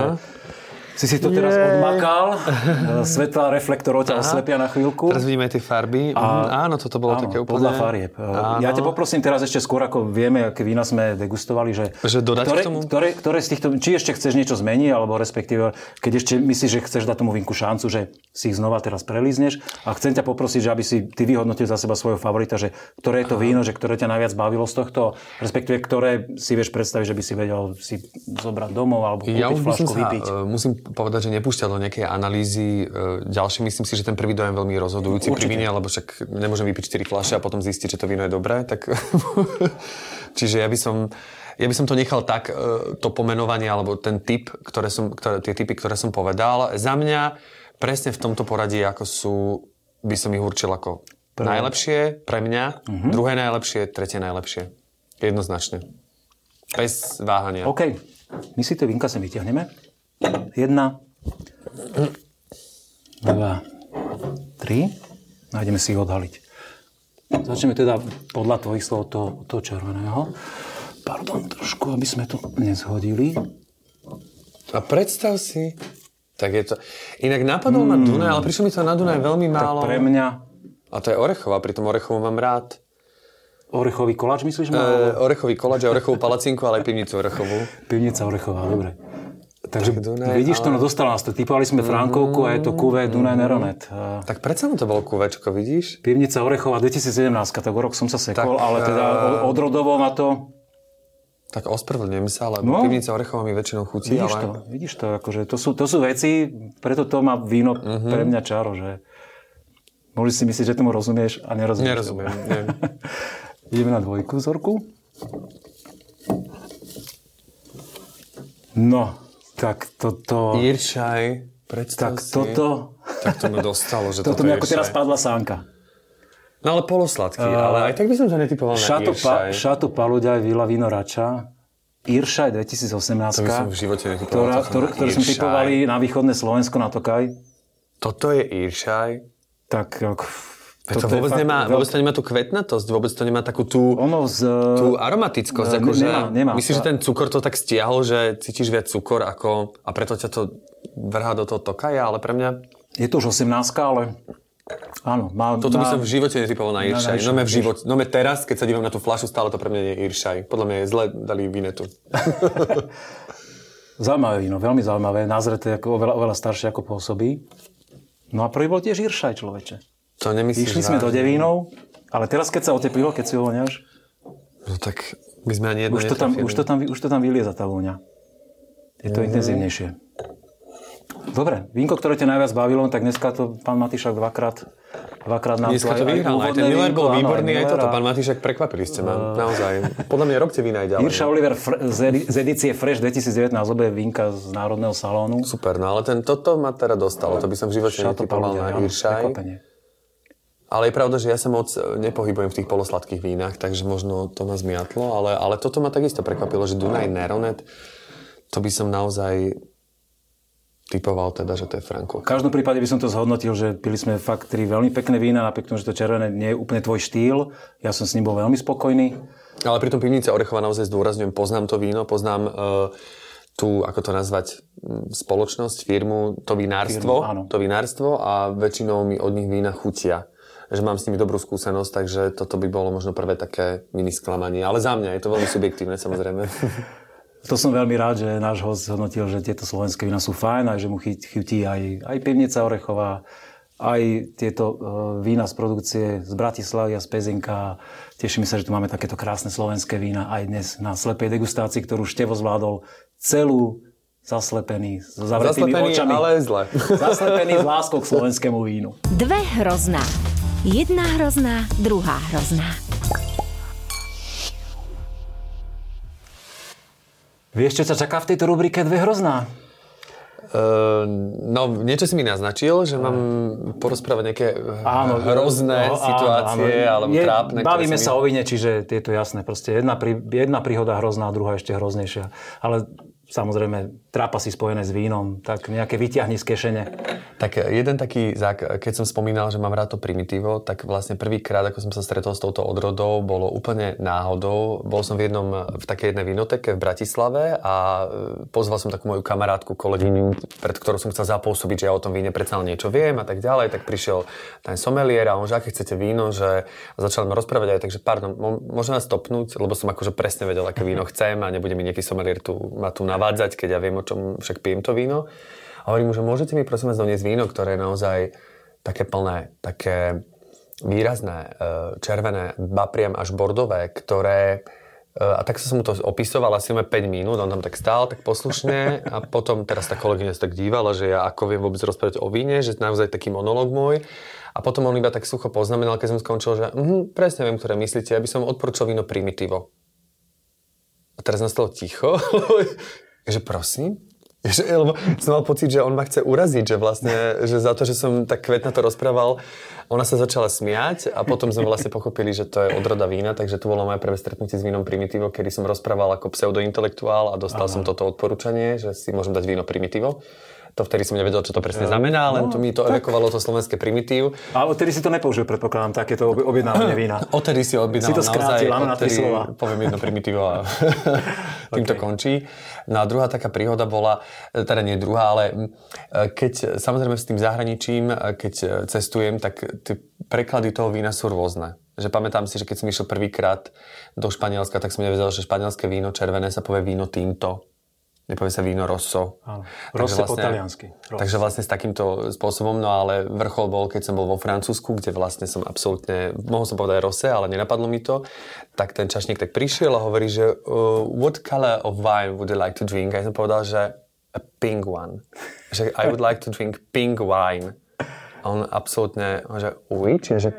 Speaker 1: si si to teraz odmakal, svetla reflektorov ťa oslepia na chvíľku.
Speaker 2: Teraz vidíme tie farby. A, mm, áno, toto bolo áno, také úplne...
Speaker 1: podľa farieb. Áno. Ja ťa poprosím teraz ešte skôr, ako vieme, aké vína sme degustovali, že,
Speaker 2: že dodať
Speaker 1: ktoré,
Speaker 2: k tomu?
Speaker 1: Ktoré, ktoré z týchto, či ešte chceš niečo zmeniť, alebo respektíve, keď ešte myslíš, že chceš dať tomu vínku šancu, že si ich znova teraz prelízneš a chcem ťa poprosiť, že aby si ty vyhodnotil za seba svojho favorita, že ktoré je to Aha. víno, že ktoré ťa najviac bavilo z tohto, respektíve ktoré si vieš predstaviť, že by si vedel si zobrať domov alebo kúpiť
Speaker 2: ja
Speaker 1: flašku,
Speaker 2: sa,
Speaker 1: vypiť.
Speaker 2: Uh, musím povedať, že nepúšťal do nejakej analýzy uh, ďalšie. Myslím si, že ten prvý dojem veľmi rozhodujúci Určite. pri víne, lebo však nemôžem vypiť 4 fľaše a potom zistiť, že to víno je dobré. Tak... Čiže ja by som ja by som to nechal tak, e, to pomenovanie, alebo ten typ, ktoré som, ktoré, tie typy, ktoré som povedal. Za mňa presne v tomto poradí, ako sú, by som ich určil ako pre... najlepšie pre mňa, uh-huh. druhé najlepšie, tretie najlepšie. Jednoznačne. Bez váhania.
Speaker 1: OK. My si to vinka sem vyťahneme. Jedna, dva, tri. Nájdeme si ich odhaliť. Začneme teda podľa tvojich slov toho, toho červeného. Pardon, trošku, aby sme to nezhodili.
Speaker 2: A predstav si, tak je to... Inak napadol mm. ma Dunaj, ale prišlo mi to na Dunaj veľmi málo.
Speaker 1: Tak pre mňa...
Speaker 2: A to je Orechová, pri tom Orechovom mám rád.
Speaker 1: Orechový koláč, myslíš?
Speaker 2: E, orechový koláč a orechovú palacinku, ale aj pivnicu Orechovú.
Speaker 1: Pivnica Orechová, dobre. Takže tak Dunaj, vidíš ale... to, no dostal nás to. Typovali sme Frankovku a je to QV Dunaj Neronet.
Speaker 2: Tak predsa to bolo QVčko, vidíš?
Speaker 1: Pivnica Orechová 2017, tak o rok som sa sekol, tak, ale teda uh... odrodovo ma to...
Speaker 2: Tak ospravedlňujem sa, lebo no, pivnica Orechová mi väčšinou chutí.
Speaker 1: Vidíš ale... to, vidíš to, akože to sú, to sú veci, preto to má víno uh-huh. pre mňa čaro, že môžeš si myslieť, že tomu rozumieš a nerozumieš.
Speaker 2: Nerozumiem, nie.
Speaker 1: Ideme na dvojku vzorku. No, tak toto...
Speaker 2: Iršaj, predstav
Speaker 1: tak si. toto...
Speaker 2: Tak to mi dostalo, že
Speaker 1: toto... Toto mi ako teraz padla sánka.
Speaker 2: No ale polosladký, uh, ale aj tak by som to netypoval
Speaker 1: šato
Speaker 2: na Iršaj.
Speaker 1: Pa, šato Paluďaj, Vila Vinorača, Iršaj 2018.
Speaker 2: To by som v živote. Ktorá,
Speaker 1: ktorú, ktorú sme typovali na východné Slovensko, na Tokaj.
Speaker 2: Toto je Iršaj?
Speaker 1: Tak
Speaker 2: to, to vôbec, nemá, veľk... vôbec to nemá tú kvetnatosť, vôbec to nemá takú tú,
Speaker 1: ono z,
Speaker 2: tú aromatickosť.
Speaker 1: Ne,
Speaker 2: že
Speaker 1: nemá, nemá.
Speaker 2: Myslíš, že ten cukor to tak stiahol, že cítiš viac cukor ako, a preto ťa to vrhá do toho tokaja, ale pre mňa...
Speaker 1: Je to už 18, ale Áno, má,
Speaker 2: Toto má... by som v živote netypoval na Iršaj. No, v život, no teraz, keď sa dívam na tú flašu, stále to pre mňa nie je Iršaj. Podľa mňa je zle dali vinetu.
Speaker 1: zaujímavé víno, veľmi zaujímavé. Nazreté ako oveľa, oveľa staršie ako pôsobí. No a prvý bol tiež Iršaj, človeče.
Speaker 2: To nemyslíš
Speaker 1: Išli sme do Devínov, ale teraz keď sa oteplilo, keď si uvoňaš...
Speaker 2: No tak my sme ani jedno
Speaker 1: už to, tam, už, to tam, už to tam vylieza tá vôňa. Je to mm. intenzívnejšie. Dobre, vínko, ktoré ťa najviac bavilo, tak dneska to pán Matišak dvakrát dvakrát nám
Speaker 2: Dneska to vyhral, aj ten Miller bol výborný, aj, aj toto. Pán Matišak, prekvapili ste ma, uh, naozaj. Podľa mňa robte vína aj ďalej.
Speaker 1: Irša Oliver fr- z, edície Fresh 2019 obe vínka z Národného salónu.
Speaker 2: Super, no ale ten, toto ma teda dostalo, to by som v živote netypoval na Iršaj. Ale je pravda, že ja sa moc nepohybujem v tých polosladkých vínach, takže možno to ma zmiatlo, ale, ale toto ma takisto prekvapilo, že Dunaj Neronet, to by som naozaj typoval teda, že to je Franko.
Speaker 1: V každom prípade by som to zhodnotil, že pili sme fakt tri veľmi pekné vína, napriek tomu, že to červené nie je úplne tvoj štýl. Ja som s ním bol veľmi spokojný.
Speaker 2: Ale pri tom pivnice Orechova naozaj zdôrazňujem, poznám to víno, poznám uh, tú, ako to nazvať, spoločnosť, firmu, to vinárstvo, firmu, to vinárstvo a väčšinou mi od nich vína chutia že mám s nimi dobrú skúsenosť, takže toto by bolo možno prvé také mini sklamanie. Ale za mňa je to veľmi subjektívne, samozrejme.
Speaker 1: To som veľmi rád, že náš host zhodnotil, že tieto slovenské vína sú fajn a že mu chutí aj, aj pivnica Orechová, aj tieto uh, vína z produkcie z Bratislavy a z Pezinka. Teším sa, že tu máme takéto krásne slovenské vína aj dnes na slepej degustácii, ktorú Števo zvládol celú zaslepený, s zavretými
Speaker 2: zaslepený,
Speaker 1: očami.
Speaker 2: ale zle.
Speaker 1: Zaslepený s láskou k slovenskému vínu.
Speaker 3: Dve hrozná. Jedna hrozná, druhá hrozná.
Speaker 1: Vieš, čo sa čaká v tejto rubrike Dve hrozná?
Speaker 2: Uh, no, niečo si mi naznačil, že mám porozprávať nejaké áno, hrozné áno, situácie áno, alebo je, trápne.
Speaker 1: Bavíme sa mi... o vine, čiže je to jasné. Proste jedna, prí, jedna príhoda hrozná, druhá ešte hroznejšia. Ale samozrejme, trápasy spojené s vínom, tak nejaké vyťahni z kešene.
Speaker 2: Tak jeden taký, keď som spomínal, že mám rád to primitívo, tak vlastne prvýkrát, ako som sa stretol s touto odrodou, bolo úplne náhodou. Bol som v jednom, v takej jednej vinoteke v Bratislave a e, pozval som takú moju kamarátku, kolegyňu, pred ktorou som chcel zapôsobiť, že ja o tom víne predsa niečo viem a tak ďalej. Tak prišiel ten somelier a on, že aké chcete víno, že a začal ma rozprávať aj, takže pardon, môžem vás stopnúť, lebo som akože presne vedel, aké víno chcem a nebude mi nejaký somelier tu, ma tu navádzať, keď ja viem, o čom však pijem to víno. A hovorím mu, že môžete mi prosím vás doniesť víno, ktoré je naozaj také plné, také výrazné, e, červené, ba až bordové, ktoré e, a tak som mu to opisoval asi 5 minút, on tam tak stál, tak poslušne a potom teraz tá kolegyňa sa tak dívala, že ja ako viem vôbec rozprávať o víne, že naozaj taký monolog môj. A potom on iba tak sucho poznamenal, keď som skončil, že uh, presne viem, ktoré myslíte, ja by som odporúčal víno primitivo. A teraz nastalo ticho, že prosím, že, lebo som mal pocit, že on ma chce uraziť, že vlastne, že za to, že som tak kvetna to rozprával, ona sa začala smiať a potom sme vlastne pochopili, že to je odroda vína, takže to bolo moje prvé stretnutie s vínom Primitivo, kedy som rozprával ako pseudointelektuál a dostal Aha. som toto odporúčanie, že si môžem dať víno Primitivo to vtedy som nevedel, čo to presne znamená, len no, to mi to evokovalo to slovenské primitív.
Speaker 1: A odtedy si to nepoužil, predpokladám, takéto objednávanie vína.
Speaker 2: Odtedy si objednal
Speaker 1: si to skrátil, naozaj, na tri slova.
Speaker 2: poviem jedno primitívo a tým okay. to končí. No a druhá taká príhoda bola, teda nie druhá, ale keď samozrejme s tým zahraničím, keď cestujem, tak tie preklady toho vína sú rôzne. Že pamätám si, že keď som išiel prvýkrát do Španielska, tak som nevedel, že španielské víno červené sa povie víno tinto nepovie sa víno rosso.
Speaker 1: Áno. Rosso
Speaker 2: vlastne,
Speaker 1: po taliansky.
Speaker 2: Takže vlastne s takýmto spôsobom, no ale vrchol bol, keď som bol vo Francúzsku, kde vlastne som absolútne, mohol som povedať rose, ale nenapadlo mi to, tak ten čašník tak prišiel a hovorí, že uh, what color of wine would you like to drink? A ja som povedal, že a pink one. Že I would like to drink pink wine. A on absolútne, že which? Že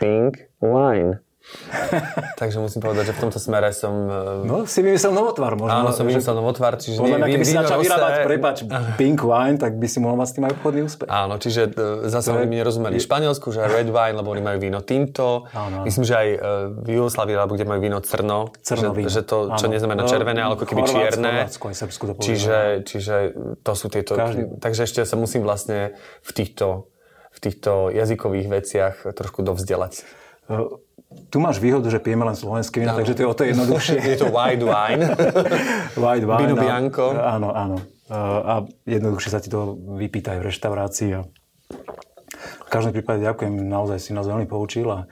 Speaker 2: pink wine. Takže musím povedať, že v tomto smere som...
Speaker 1: E, no, si vymyslel novotvar možno.
Speaker 2: Áno, som vymyslel novotvar, čiže...
Speaker 1: Podľa mňa, keby si začal vyrábať, prepač, pink wine, tak by si mohol mať s tým aj obchodný úspech.
Speaker 2: Áno, čiže e, zase oni mi nerozumeli v Španielsku, že red wine, lebo oni majú víno tinto. Áno. Myslím, že aj e, v Jugoslavii, alebo kde majú víno crno.
Speaker 1: Crno
Speaker 2: že, že to, čo áno. neznamená červené, ale ako keby čierne.
Speaker 1: to
Speaker 2: čiže, čiže to sú tieto... Každý. Takže ešte sa musím vlastne v týchto, v týchto jazykových veciach trošku dovzdelať.
Speaker 1: Tu máš výhodu, že pijeme len slovenské víno, takže to je o to jednoduchšie.
Speaker 2: je to white wine.
Speaker 1: white wine.
Speaker 2: Vino bianco.
Speaker 1: Áno, áno. A jednoduchšie sa ti to vypýtajú v reštaurácii. A v každom prípade ďakujem, naozaj si nás veľmi poučil. A...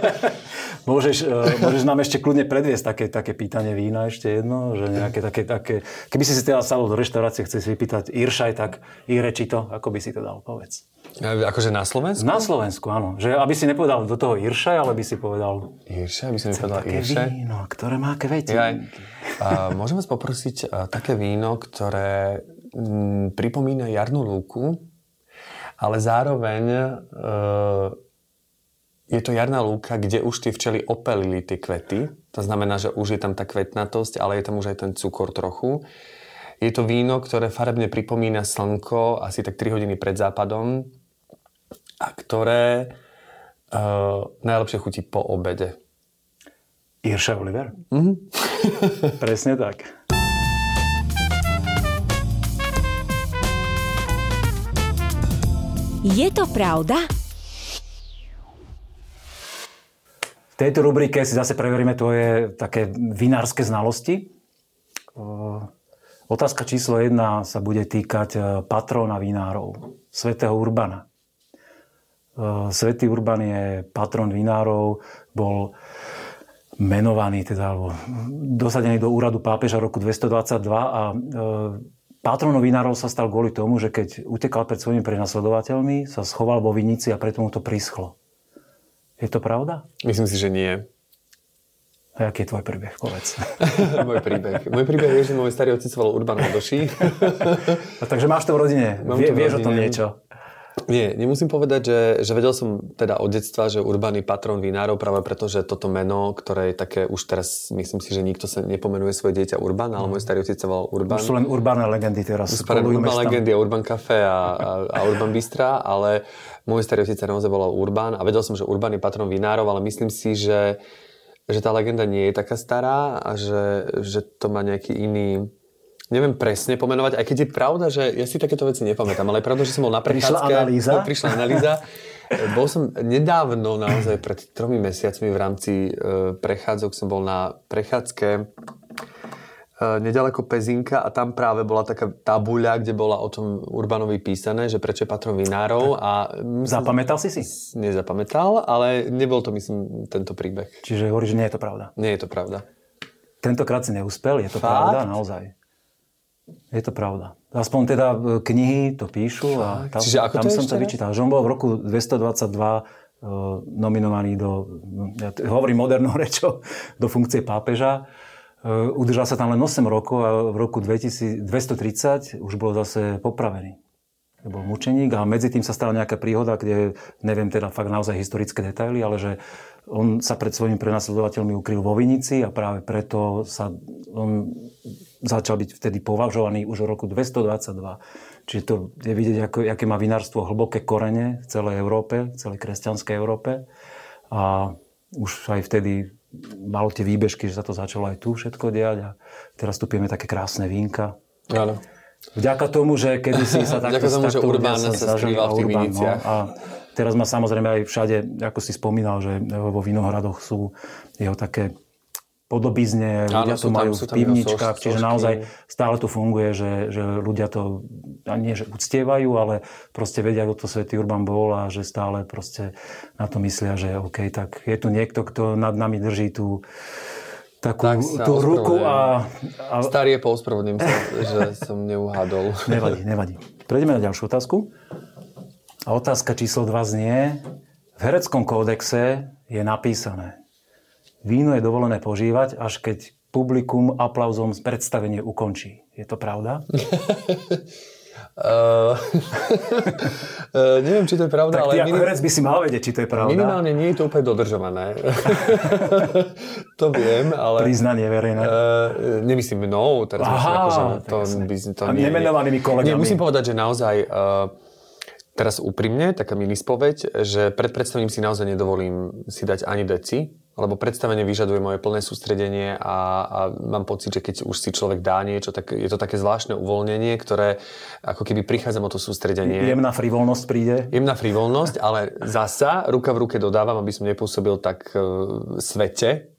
Speaker 1: môžeš, e, môžeš nám ešte kľudne predviesť také, také pýtanie vína ešte jedno, že nejaké také, také... Keby si si teda sadol do reštaurácie, chceš si vypýtať Iršaj, tak Ireči to, ako by si to dal, povedz.
Speaker 2: Akože na Slovensku?
Speaker 1: Na Slovensku, áno. Že aby si nepovedal do toho Iršaj, ale by si povedal...
Speaker 2: Iršaj? Aby si nepovedal
Speaker 1: také Iršaj? víno, ktoré má kvety. Ja,
Speaker 2: uh, môžem vás poprosiť uh, také víno, ktoré m, pripomína jarnú lúku, ale zároveň uh, je to jarná lúka, kde už tie včely opelili tie kvety. To znamená, že už je tam tá kvetnatosť, ale je tam už aj ten cukor trochu. Je to víno, ktoré farebne pripomína slnko asi tak 3 hodiny pred západom a ktoré uh, najlepšie chutí po obede.
Speaker 1: Irša Oliver?
Speaker 2: Mm-hmm.
Speaker 1: Presne tak.
Speaker 3: Je to pravda?
Speaker 1: V tejto rubrike si zase preveríme tvoje také vinárske znalosti. Otázka číslo jedna sa bude týkať e, patrona vinárov, svätého Urbana. E, Svetý Urban je patron vinárov, bol menovaný, teda, alebo dosadený do úradu pápeža roku 222 a e, patronom vinárov sa stal kvôli tomu, že keď utekal pred svojimi prenasledovateľmi, sa schoval vo vinici a preto mu to prischlo. Je to pravda?
Speaker 2: Myslím si, že nie.
Speaker 1: A aký je tvoj príbeh, povedz.
Speaker 2: môj príbeh. Môj príbeh je, že môj starý otec volal Urban Hodoší.
Speaker 1: takže máš to v rodine. Vie, to v rodine. o tom niečo.
Speaker 2: Nie, nemusím povedať, že, že vedel som teda od detstva, že Urban je patron vinárov práve preto, že toto meno, ktoré je také, už teraz myslím si, že nikto sa nepomenuje svoje dieťa Urban, ale môj starý otec sa volal Urban.
Speaker 1: Už sú len urbánne legendy teraz.
Speaker 2: Už Urban legendy a Urban Café a, a, a Urban Bystra, ale môj starý otec sa naozaj volal Urban a vedel som, že Urban je patron vinárov, ale myslím si, že že tá legenda nie je taká stará a že, že to má nejaký iný neviem presne pomenovať, aj keď je pravda, že ja si takéto veci nepamätám, ale je pravda, že som bol na
Speaker 1: prechádzke. Prišla analýza.
Speaker 2: No, prišla analýza. Bol som nedávno, naozaj pred tromi mesiacmi v rámci e, prechádzok som bol na prechádzke e, nedaleko Pezinka a tam práve bola taká tabuľa, kde bola o tom Urbanovi písané, že prečo je patron vinárov a...
Speaker 1: Zapamätal si si?
Speaker 2: Nezapamätal, ale nebol to, myslím, tento príbeh.
Speaker 1: Čiže hovoríš, že nie je to pravda?
Speaker 2: Nie je to pravda.
Speaker 1: Tentokrát si neúspel, je to Fakt? pravda, naozaj. Je to pravda. Aspoň teda e, knihy to píšu a tam, Čiže ako tam to som to vyčítal. Že on bol v roku 222 uh, e, nominovaný do, ja hovorím modernou rečou, do funkcie pápeža. Uh, udržal sa tam len 8 rokov a v roku 2230 už bol zase popravený. Bol mučeník a medzi tým sa stala nejaká príhoda, kde neviem teda fakt naozaj historické detaily, ale že on sa pred svojimi prenasledovateľmi ukryl vo Vinici a práve preto sa on začal byť vtedy považovaný už v roku 222. Čiže to je vidieť, ako, aké má vinárstvo hlboké korene v celej Európe, v celej kresťanskej Európe. A už aj vtedy malo tie výbežky, že sa to začalo aj tu všetko diať a teraz tu pijeme také krásne vínka.
Speaker 2: Áno.
Speaker 1: Vďaka tomu, že kedysi sa takto...
Speaker 2: Vďaka tomu, že Urbán sa skrýval v tých Urbán, no,
Speaker 1: a teraz má samozrejme aj všade, ako si spomínal, že vo Vinohradoch sú jeho také podobizne, ľudia to majú v pivničkách, čiže naozaj stále to funguje, že, že ľudia to nie že uctievajú, ale proste vedia, ako to Svetý Urban bol a že stále proste na to myslia, že OK, tak je tu niekto, kto nad nami drží tú takú tak tú ruku a,
Speaker 2: a... Starý je po ospravedlním sa, že som neuhádol.
Speaker 1: Nevadí, nevadí. Prejdeme na ďalšiu otázku. A otázka číslo 2 znie, v hereckom kódexe je napísané, Víno je dovolené požívať, až keď publikum aplauzom z predstavenie ukončí. Je to pravda?
Speaker 2: Uh, neviem, či to je pravda,
Speaker 1: tak ale... Tak minim... by si mal vedieť, či to je pravda.
Speaker 2: Minimálne nie je to úplne dodržované. to viem, ale...
Speaker 1: Priznanie verejné. Uh,
Speaker 2: nemyslím mnou, teraz Aha, myslím, akože to, by, to
Speaker 1: nie, nemenovanými kolegami.
Speaker 2: Nie, musím povedať, že naozaj... Uh, Teraz úprimne, taká mini spoveď, že pred predstavením si naozaj nedovolím si dať ani deci, lebo predstavenie vyžaduje moje plné sústredenie a, a mám pocit, že keď už si človek dá niečo, tak je to také zvláštne uvoľnenie, ktoré ako keby prichádzam o to sústredenie.
Speaker 1: Jemná frivolnosť príde?
Speaker 2: Jemná frivolnosť, ale zasa ruka v ruke dodávam, aby som nepôsobil tak uh, svete,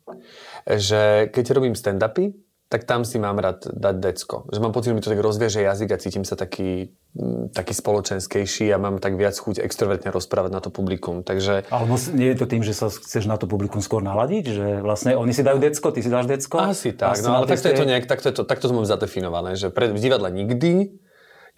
Speaker 2: že keď robím stand-upy, tak tam si mám rád dať decko. Že mám pocit, že mi to tak rozvieže jazyk a cítim sa taký, mm, taký spoločenskejší a mám tak viac chuť extrovertne rozprávať na to publikum. Takže...
Speaker 1: Alebo nie je to tým, že sa chceš na to publikum skôr naladiť? Že vlastne oni si dajú decko, ty si dáš decko?
Speaker 2: Asi tak, no ale takto je to nejak, takto, je to, takto to mám zadefinované, že pre, v divadle nikdy,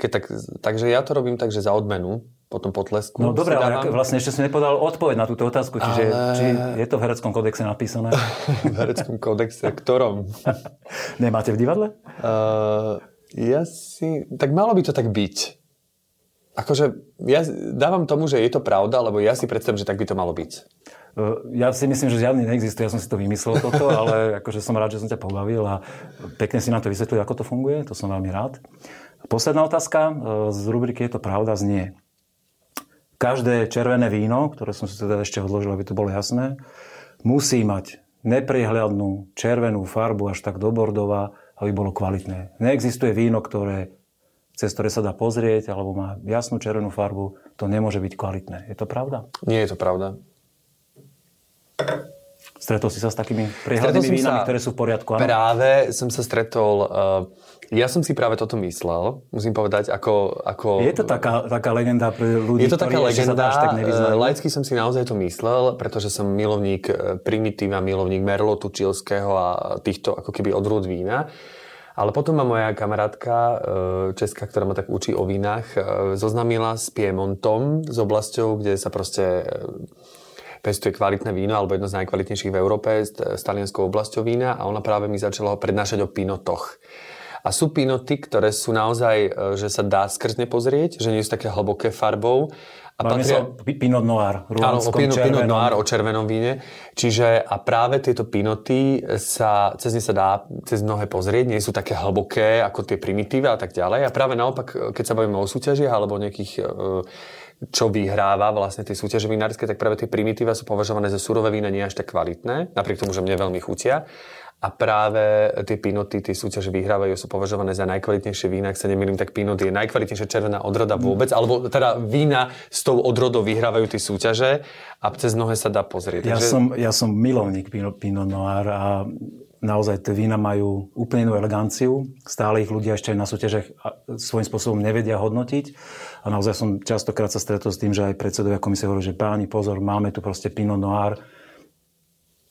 Speaker 2: keď tak, takže ja to robím tak, že za odmenu potom potlesku.
Speaker 1: No dobre, ale vlastne ešte som nepovedal odpoveď na túto otázku, čiže ale... či je to v hereckom kódexe napísané?
Speaker 2: v hereckom kódexe, ktorom?
Speaker 1: Nemáte v divadle?
Speaker 2: Uh, ja si... Tak malo by to tak byť. Akože ja dávam tomu, že je to pravda, lebo ja si predstavím, že tak by to malo byť.
Speaker 1: Uh, ja si myslím, že žiadny neexistuje, ja som si to vymyslel toto, ale akože som rád, že som ťa pobavil a pekne si nám to vysvetlil, ako to funguje, to som veľmi rád. Posledná otázka uh, z rubriky Je to pravda znie každé červené víno, ktoré som si teda ešte odložil, aby to bolo jasné, musí mať neprehľadnú červenú farbu až tak do bordova, aby bolo kvalitné. Neexistuje víno, ktoré, cez ktoré sa dá pozrieť, alebo má jasnú červenú farbu, to nemôže byť kvalitné. Je to pravda?
Speaker 2: Nie je to pravda.
Speaker 1: Stretol si sa s takými priehľadnými vínami, sa, ktoré sú v poriadku?
Speaker 2: Áno? Práve som sa stretol... Uh, ja som si práve toto myslel, musím povedať, ako... ako
Speaker 1: je to taká, taká legenda pre ľudí,
Speaker 2: Je to taká legenda,
Speaker 1: sa tak
Speaker 2: uh, laicky som si naozaj to myslel, pretože som milovník e, primitíva, milovník Merlotu čilského a týchto ako keby odrúd vína. Ale potom ma moja kamarátka e, česká, ktorá ma tak učí o vínach, zoznamila s Piemontom, s oblasťou, kde sa proste pestuje kvalitné víno, alebo jedno z najkvalitnejších v Európe, s, s talianskou oblasťou vína a ona práve mi začala prednášať o pinotoch. A sú pinoty, ktoré sú naozaj, e, že sa dá skrzne pozrieť, že nie sú také hlboké farbou.
Speaker 1: A Máme patria... sa Pinot Noir.
Speaker 2: Áno, o Pinot, Pinot Noir, o červenom víne. Čiže a práve tieto pinoty sa, cez ne sa dá cez mnohé pozrieť, nie sú také hlboké ako tie primitíve a tak ďalej. A práve naopak, keď sa bavíme o súťažiach alebo nejakých e, čo vyhráva vlastne tie súťaže vinárske, tak práve tie primitíva sú považované za surové vína nie až tak kvalitné, napriek tomu, že mne veľmi chutia. A práve tie pinoty, tie súťaže vyhrávajú, sú považované za najkvalitnejšie vína. Ak sa nemýlim, tak pinot je najkvalitnejšia červená odroda vôbec, mm. alebo teda vína s tou odrodou vyhrávajú tie súťaže a cez mnohé sa dá pozrieť.
Speaker 1: Ja, Takže... som, ja som milovník Pinot, Pinot Noir a naozaj tie vína majú úplne inú eleganciu. Stále ich ľudia ešte aj na súťažiach svojím spôsobom nevedia hodnotiť. A naozaj som častokrát sa stretol s tým, že aj predsedovia komisie hovorili, že páni, pozor, máme tu proste Pinot Noir,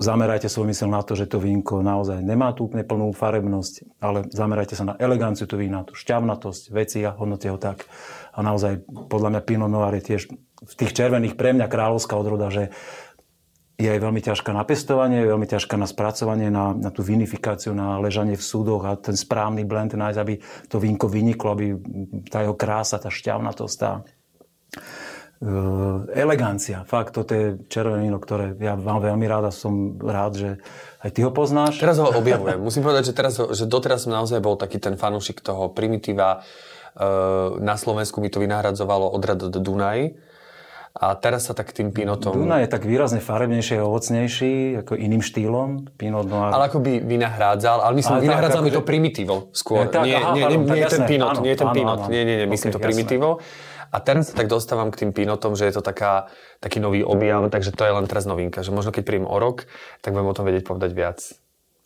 Speaker 1: zamerajte svoj mysel na to, že to vínko naozaj nemá tú úplne plnú farebnosť, ale zamerajte sa na eleganciu to vína, tú šťavnatosť veci a hodnote ho tak. A naozaj, podľa mňa Pinot Noir je tiež v tých červených pre mňa kráľovská odroda, že je aj veľmi ťažká na pestovanie, je veľmi ťažká na spracovanie, na, na tú vinifikáciu, na ležanie v súdoch a ten správny blend nájsť, aby to vínko vyniklo, aby tá jeho krása, tá šťavnatosť, tá, elegancia. Fakt, toto je červené víno, ktoré ja mám veľmi rád a som rád, že aj ty ho poznáš.
Speaker 2: Teraz ho objavujem. Musím povedať, že, teraz, že doteraz som naozaj bol taký ten fanúšik toho primitíva. Eh, na Slovensku mi to vynahradzovalo od Rad do Dunaj. A teraz sa tak tým pinotom...
Speaker 1: Dunaj je tak výrazne farebnejší a ovocnejší, ako iným štýlom. Pinot noir.
Speaker 2: Ale ako by vynahrádzal, ale myslím, ale vynahrádzal tak, mi to primitívo skôr. Tak, nie, aha, nie, nie, nie, nie, ten pinot, nie ten pinot, nie, nie, nie, myslím okay, to primitívo. Jasné. A teraz sa tak dostávam k tým pinotom, že je to taká, taký nový objav, takže to je len teraz novinka. Že možno keď príjem o rok, tak budem o tom vedieť povedať viac.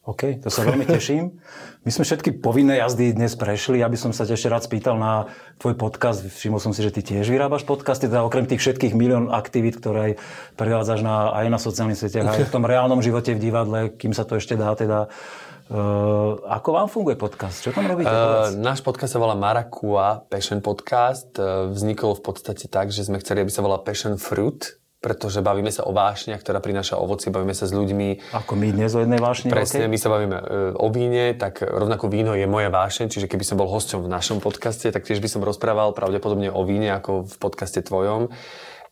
Speaker 1: OK, to sa veľmi teším. My sme všetky povinné jazdy dnes prešli. Ja by som sa ťa ešte rád spýtal na tvoj podcast. Všimol som si, že ty tiež vyrábaš podcasty, teda okrem tých všetkých milión aktivít, ktoré aj prevádzaš na, aj na sociálnych sieťach, aj v tom reálnom živote v divadle, kým sa to ešte dá teda Uh, ako vám funguje podcast? Čo tam robíte? Uh,
Speaker 2: náš podcast sa volá Marakua Passion Podcast. Uh, vznikol v podstate tak, že sme chceli, aby sa volá Passion Fruit, pretože bavíme sa o vášniach, ktorá prináša ovocie, bavíme sa s ľuďmi.
Speaker 1: Ako my dnes o jednej vášni?
Speaker 2: Presne, okay. my sa bavíme o víne, tak rovnako víno je moja vášeň, čiže keby som bol hosťom v našom podcaste, tak tiež by som rozprával pravdepodobne o víne ako v podcaste tvojom.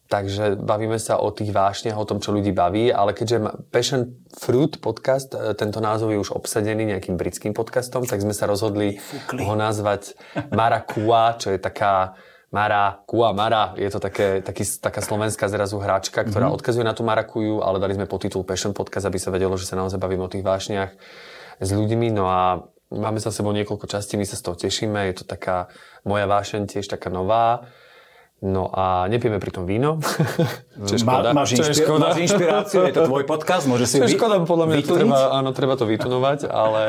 Speaker 2: Takže bavíme sa o tých vášniach, o tom, čo ľudí baví, ale keďže Passion Fruit podcast, e, tento názov je už obsadený nejakým britským podcastom, tak sme sa rozhodli Fukli. ho nazvať Marakua, čo je taká Mara, Kua, Mara, je to také, taký, taká slovenská zrazu hráčka, ktorá mm-hmm. odkazuje na tú Marakuju, ale dali sme titul Passion Podcast, aby sa vedelo, že sa naozaj bavíme o tých vášniach s ľuďmi. No a máme za sebou niekoľko častí, my sa z toho tešíme, je to taká moja vášeň, tiež taká nová. No a nepijeme pri tom víno.
Speaker 1: čo je škoda. Má, máš, inšpir- škoda. máš inšpiráciu, je to tvoj podcast, môže si
Speaker 2: čo je škoda, podľa mňa to treba, áno, treba to vytunovať, ale,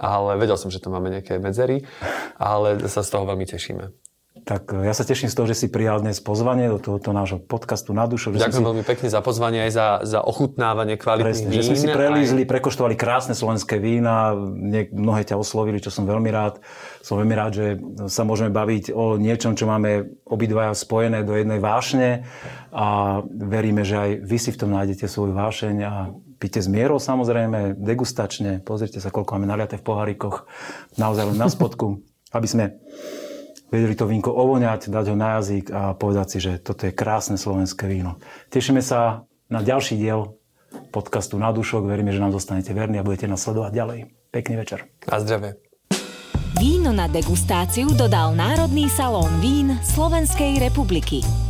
Speaker 2: ale vedel som, že to máme nejaké medzery, ale sa z toho veľmi tešíme.
Speaker 1: Tak e, ja sa teším z toho, že si prijal dnes pozvanie do tohoto nášho podcastu na dušu.
Speaker 2: Ďakujem
Speaker 1: si...
Speaker 2: veľmi pekne za pozvanie aj za, za ochutnávanie kvalitných Presne, vín.
Speaker 1: Že sme si prelízli, aj... prekoštovali krásne slovenské vína, mnohé ťa oslovili, čo som veľmi rád. Som veľmi rád, že sa môžeme baviť o niečom, čo máme obidvaja spojené do jednej vášne a veríme, že aj vy si v tom nájdete svoju vášeň a píte s mierou samozrejme, degustačne, pozrite sa, koľko máme naliaté v pohárikoch, naozaj len na spodku, aby sme vedeli to vínko ovoňať, dať ho na jazyk a povedať si, že toto je krásne slovenské víno. Tešíme sa na ďalší diel podcastu Na dušok. Veríme, že nám zostanete verní a budete nás sledovať ďalej. Pekný večer.
Speaker 2: A zdravie.
Speaker 3: Víno na degustáciu dodal Národný salón vín Slovenskej republiky.